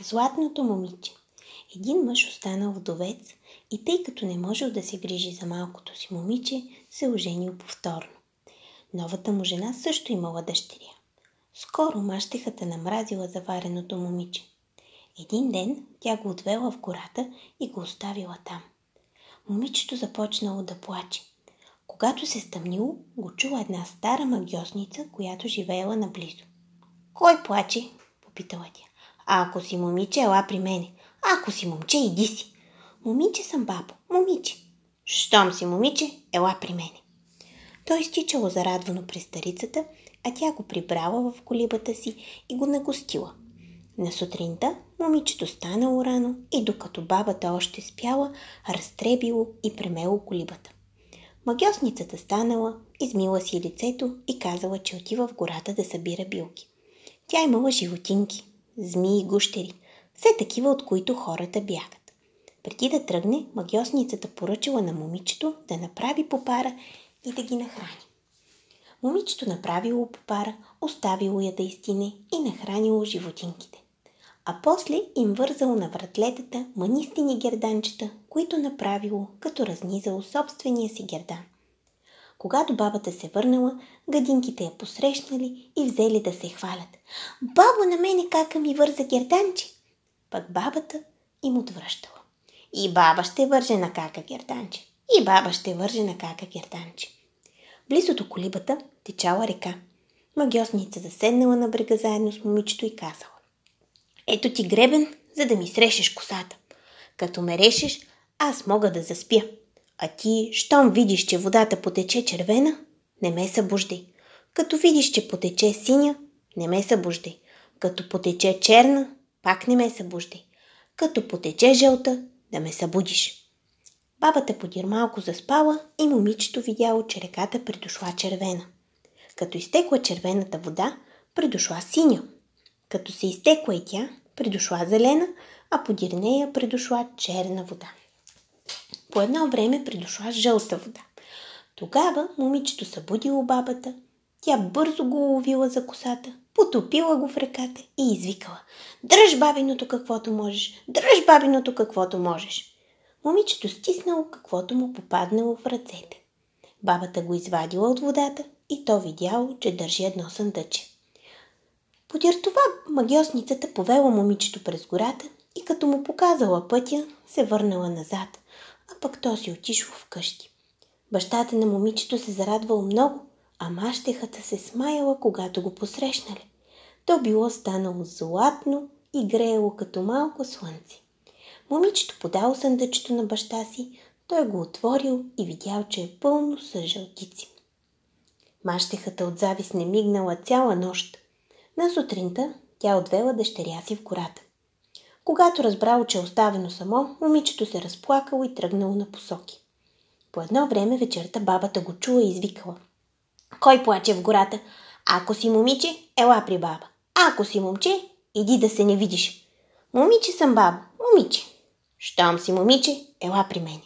Златното момиче Един мъж останал вдовец и тъй като не можел да се грижи за малкото си момиче, се оженил повторно. Новата му жена също имала дъщеря. Скоро мащехата намразила завареното момиче. Един ден тя го отвела в гората и го оставила там. Момичето започнало да плаче. Когато се стъмнило, го чула една стара магиосница, която живеела наблизо. Кой плаче? попитала тя. А ако си момиче, ела при мене. Ако си момче, иди си. Момиче съм, бабо, момиче. Щом си момиче, ела при мене. Той изтичало зарадвано при старицата, а тя го прибрала в колибата си и го нагостила. На сутринта момичето станало рано и докато бабата още спяла, разтребило и премело колибата. Магиосницата станала, измила си лицето и казала, че отива в гората да събира билки. Тя имала животинки, змии и гущери, все такива, от които хората бягат. Преди да тръгне, магиосницата поръчала на момичето да направи попара и да ги нахрани. Момичето направило попара, оставило я да изтине и нахранило животинките. А после им вързало на вратлетата манистини герданчета, които направило, като разнизало собствения си гердан. Когато бабата се върнала, гадинките я посрещнали и взели да се хвалят. Бабо, на мене кака ми върза герданче. Пък бабата им отвръщала. И баба ще върже на кака герданче. И баба ще върже на кака герданче. Близо до колибата течала река. Магиосница заседнала на брега заедно с момичето и казала. Ето ти гребен, за да ми срешеш косата. Като ме решиш, аз мога да заспя. А ти, щом видиш, че водата потече червена, не ме събуждай. Като видиш, че потече синя, не ме събуждай. Като потече черна, пак не ме събуждай. Като потече жълта, да ме събудиш. Бабата подир малко заспала и момичето видяло, че реката придошла червена. Като изтекла червената вода, придошла синя. Като се изтекла и тя, придошла зелена, а подир нея придошла черна вода. По едно време придошла жълта вода. Тогава момичето събудило бабата, тя бързо го уловила за косата, потопила го в реката и извикала. Дръж бабиното каквото можеш, дръж бабиното каквото можеш. Момичето стиснало каквото му попаднало в ръцете. Бабата го извадила от водата и то видяло, че държи едно съндъче. Подир това магиосницата повела момичето през гората и като му показала пътя, се върнала назад, пък то си отишло вкъщи. Бащата на момичето се зарадвал много, а мащехата се смаяла, когато го посрещнали. То било станало златно и греело като малко слънце. Момичето подало съндъчето на баща си, той го отворил и видял, че е пълно с жълтици. Мащехата от завис не мигнала цяла нощ. На сутринта тя отвела дъщеря си в гората. Когато разбрало, че е оставено само, момичето се разплакало и тръгнало на посоки. По едно време вечерта бабата го чула и извикала. Кой плаче в гората? Ако си момиче, ела при баба. Ако си момче, иди да се не видиш. Момиче съм баба, момиче. Щом си момиче, ела при мене.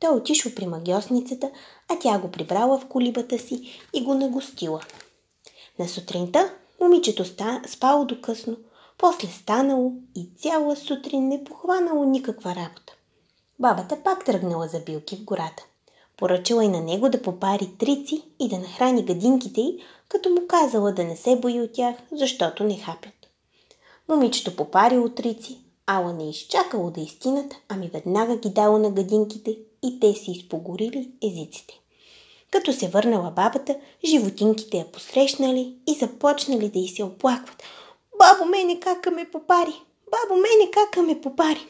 Той отишъл при магиосницата, а тя го прибрала в колибата си и го нагостила. На сутринта момичето спало до късно, после станало и цяла сутрин не похванало никаква работа. Бабата пак тръгнала за билки в гората. Поръчала и на него да попари трици и да нахрани гадинките й, като му казала да не се бои от тях, защото не хапят. Момичето попарило трици, ала не изчакало да изтинат, ами веднага ги дало на гадинките и те си изпогорили езиците. Като се върнала бабата, животинките я посрещнали и започнали да й се оплакват. Бабо, мене кака ме попари! Бабо, мене кака ме попари!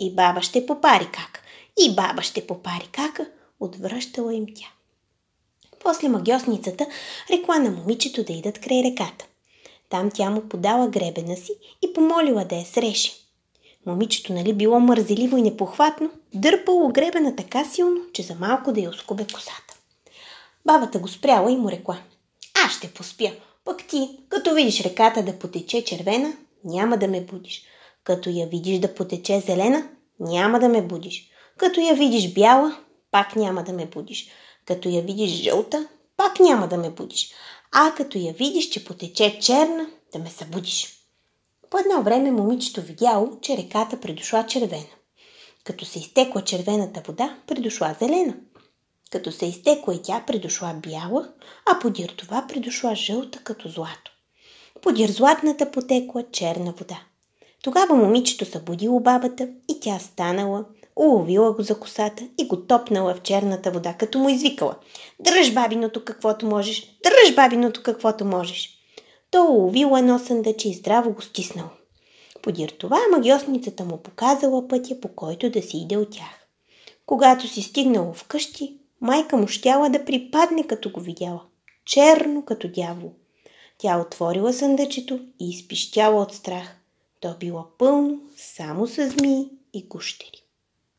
И баба ще попари как. И баба ще попари кака, отвръщала им тя. После магиосницата рекла на момичето да идат край реката. Там тя му подала гребена си и помолила да я среше. Момичето, нали било мързеливо и непохватно, дърпало гребена така силно, че за малко да я оскубе косата. Бабата го спряла и му рекла. Аз ще поспя, пък ти, като видиш реката да потече червена, няма да ме будиш. Като я видиш да потече зелена, няма да ме будиш. Като я видиш бяла, пак няма да ме будиш. Като я видиш жълта, пак няма да ме будиш. А като я видиш, че потече черна, да ме събудиш. По едно време момичето видяло, че реката придошла червена. Като се изтекла червената вода, придошла зелена. Като се изтекла и тя, придошла бяла, а подир това придошла жълта като злато. Подир златната потекла черна вода. Тогава момичето събудило бабата и тя станала, уловила го за косата и го топнала в черната вода, като му извикала «Дръж бабиното каквото можеш! Дръж бабиното каквото можеш!» То уловило едно съндъче и здраво го стиснало. Подир това магиосницата му показала пътя, по който да си иде от тях. Когато си стигнало вкъщи, майка му щяла да припадне, като го видяла. Черно като дявол. Тя отворила съндъчето и изпищяла от страх. То било пълно само с змии и гущери.